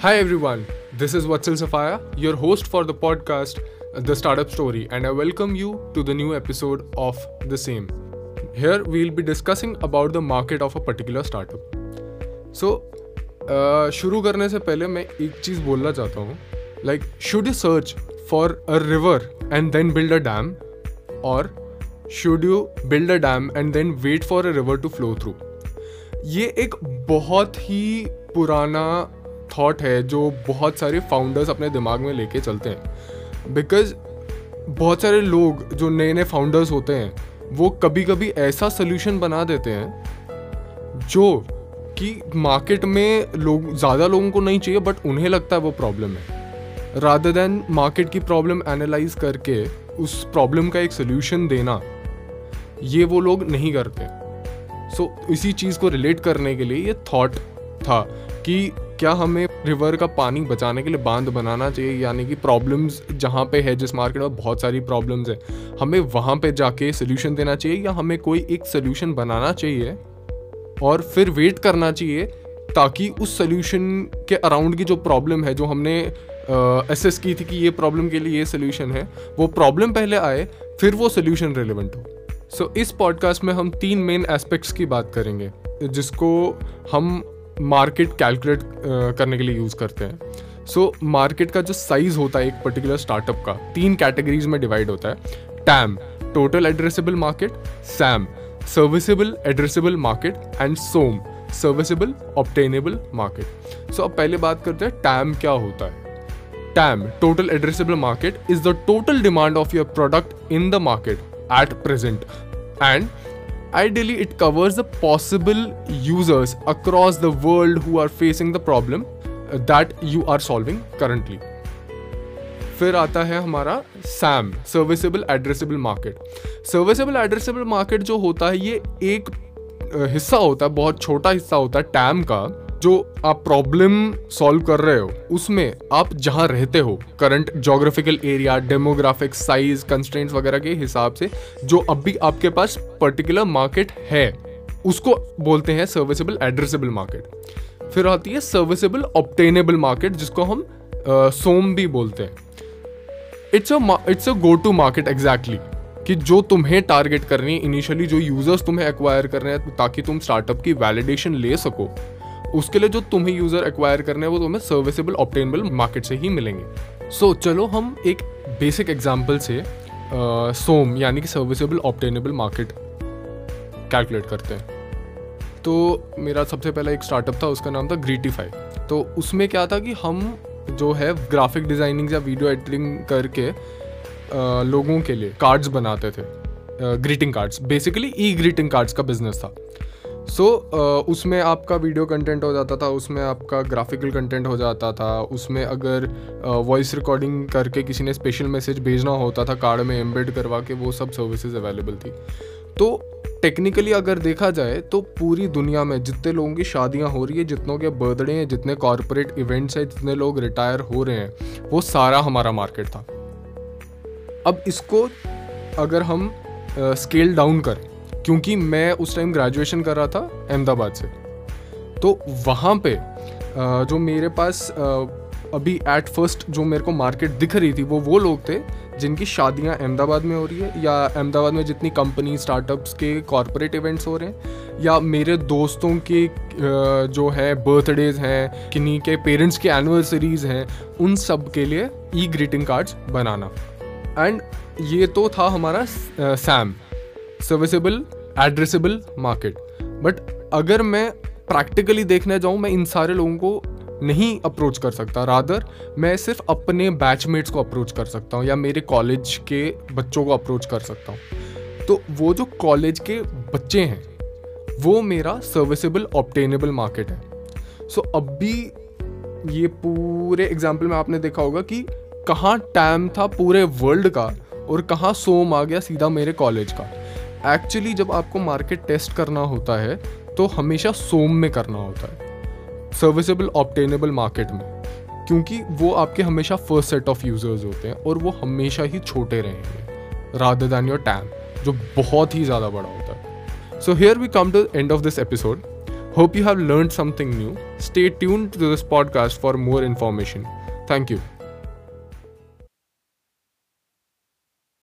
Hi everyone, this is Vatsal Safaya, your host for the podcast The Startup Story, and I welcome you to the new episode of the same. Here we'll be discussing about the market of a particular startup. So, uh, शुरू करने से पहले मैं एक चीज़ बोलना चाहता हूँ like should you search for a river and then build a dam or should you build a dam and then wait for a river to flow through ये एक बहुत ही पुराना थॉट है जो बहुत सारे फाउंडर्स अपने दिमाग में लेके चलते हैं। बिकॉज़ बहुत सारे लोग जो नए नए फाउंडर्स होते हैं वो कभी कभी ऐसा सोल्यूशन बना देते हैं जो कि मार्केट में लोग ज़्यादा लोगों को नहीं चाहिए बट उन्हें लगता है वो प्रॉब्लम है। रादर देन मार्केट की प्रॉब्लम एनालाइज करके उस प्रॉब्लम का एक सोल्यूशन देना ये वो लोग नहीं करते। सो so, इसी चीज़ को रिलेट करने के लिए ये थॉट था कि क्या हमें रिवर का पानी बचाने के लिए बाँध बनाना चाहिए? यानी कि प्रॉब्लम्स जहाँ पे है जिस मार्केट में बहुत सारी प्रॉब्लम्स है हमें वहाँ पे जाके सोल्यूशन देना चाहिए या हमें कोई एक सोल्यूशन बनाना चाहिए? और फिर वेट करना चाहिए ताकि उस सोल्यूशन के अराउंड की जो प्रॉब्लम है जो हमने एसेस की थी कि ये प्रॉब्लम के लिए ये सोल्यूशन है वो प्रॉब्लम पहले आए फिर वो सोल्यूशन रिलेवेंट हो। सो so, इस पॉडकास्ट में हम तीन मेन एस्पेक्ट्स की बात करेंगे जिसको हम मार्केट कैलकुलेट करने के लिए यूज़ करते हैं। सो so, मार्केट का जो साइज़ होता है एक पर्टिकुलर स्टार्टअप का तीन कैटेगरीज में डिवाइड होता है। TAM total addressable market SAM serviceable addressable market and SOM serviceable obtainable market so अब पहले बात करते हैं टैम क्या होता है। TAM total addressable market is the total demand of your product in the market at present and Ideally, it covers the possible users across the world who are facing the problem uh, that you are solving currently. फिर आता है हमारा SAM serviceable addressable market serviceable addressable market जो होता है ये एक uh, हिस्सा होता है बहुत छोटा हिस्सा होता है टैम का जो आप प्रॉब्लम सॉल्व कर रहे हो, उसमें आप जहाँ रहते हो current geographical area demographic size constraints वगैरह के हिसाब से, जो अभी आपके पास पर्टिकुलर मार्केट है, उसको बोलते हैं सर्विसेबल एड्रेसेबल मार्केट फिर आती है सर्विसेबल ऑप्टेनेबल मार्केट जिसको हम सोम भी बोलते हैं। It's it's a go to market exactly कि जो तुम्हें टारगेट करनी है इनिशियली जो यूज़र्स तुम्हें एक्वायर कर रहे हैं, ताकि तुम स्टार्टअप की वैलिडेशन ले सको। उसके लिए जो तुम्हें यूज़र एक्वायर करने हैं वो तुम्हें सर्विसेबल ऑप्टेनेबल मार्केट से ही मिलेंगे। सो so, चलो हम एक बेसिक एग्ज़ाम्पल से सोम uh, यानी कि सर्विसेबल ऑप्टेनेबल मार्केट कैलकुलेट करते हैं। तो मेरा सबसे पहला एक स्टार्टअप था उसका नाम था ग्रीटिफाई तो उसमें क्या था कि हम जो है ग्राफिक डिज़ाइनिंग या वीडियो एडिटिंग करके आ, लोगों के लिए कार्ड्स बनाते थे। Greeting cards basically e greeting cards का बिज़नेस था। सो so, uh, उसमें आपका वीडियो कंटेंट हो जाता था उसमें आपका ग्राफिकल कंटेंट हो जाता था उसमें अगर वॉइस uh, रिकॉर्डिंग करके किसी ने स्पेशल मैसेज भेजना होता था कार्ड में एम्बेड करवा के वो सब सर्विसेज़ अवेलेबल थी। तो टेक्निकली अगर देखा जाए तो पूरी दुनिया में जितने लोगों की शादियाँ हो रही है जितनों के बर्थडे हैं जितने कॉरपोरेट इवेंट्स हैं जितने लोग रिटायर हो रहे हैं वो सारा हमारा मार्केट था। अब इसको अगर हम स्केल uh, डाउन करें क्योंकि मैं उस टाइम ग्रेजुएशन कर रहा था अहमदाबाद से। तो वहाँ पे जो मेरे पास अभी एट फ़र्स्ट जो मेरे को मार्केट दिख रही थी, वो वो लोग थे जिनकी शादियाँ अहमदाबाद में हो रही है या अहमदाबाद में जितनी कंपनी स्टार्टअप्स के कॉरपोरेट इवेंट्स हो रहे हैं या मेरे दोस्तों के जो है बर्थडेज हैं, किन्हीं के पेरेंट्स की एनिवर्सरीज हैं, उन सब के लिए ई ग्रीटिंग कार्ड्स बनाना। एंड ये तो था हमारा SAM serviceable addressable market but अगर मैं प्रैक्टिकली देखने जाऊँ मैं इन सारे लोगों को नहीं अप्रोच कर सकता. रादर मैं सिर्फ़ अपने बैचमेट्स को अप्रोच कर सकता हूँ या मेरे कॉलेज के बच्चों को अप्रोच कर सकता हूँ. तो वो जो कॉलेज के बच्चे हैं वो मेरा सर्विसेबल ऑप्टेनेबल मार्केट है. सो so, अब भी ये पूरे एग्ज़ाम्पल में आपने देखा होगा कि कहाँ टाइम था पूरे वर्ल्ड का और कहाँ सोम आ गया सीधा मेरे कॉलेज का. एक्चुअली जब आपको मार्केट टेस्ट करना होता है तो हमेशा सोम में करना होता है। सर्विसेबल ऑप्टेनेबल मार्केट में। क्योंकि वो आपके हमेशा फ़र्स्ट सेट ऑफ़ यूज़र्स होते हैं और वो हमेशा ही छोटे रहेंगे। रादर दैन योर टैम जो बहुत ही ज़्यादा बड़ा होता है। So here we come to end of this episode hope you have learn something new stay tuned to this podcast for more information thank you.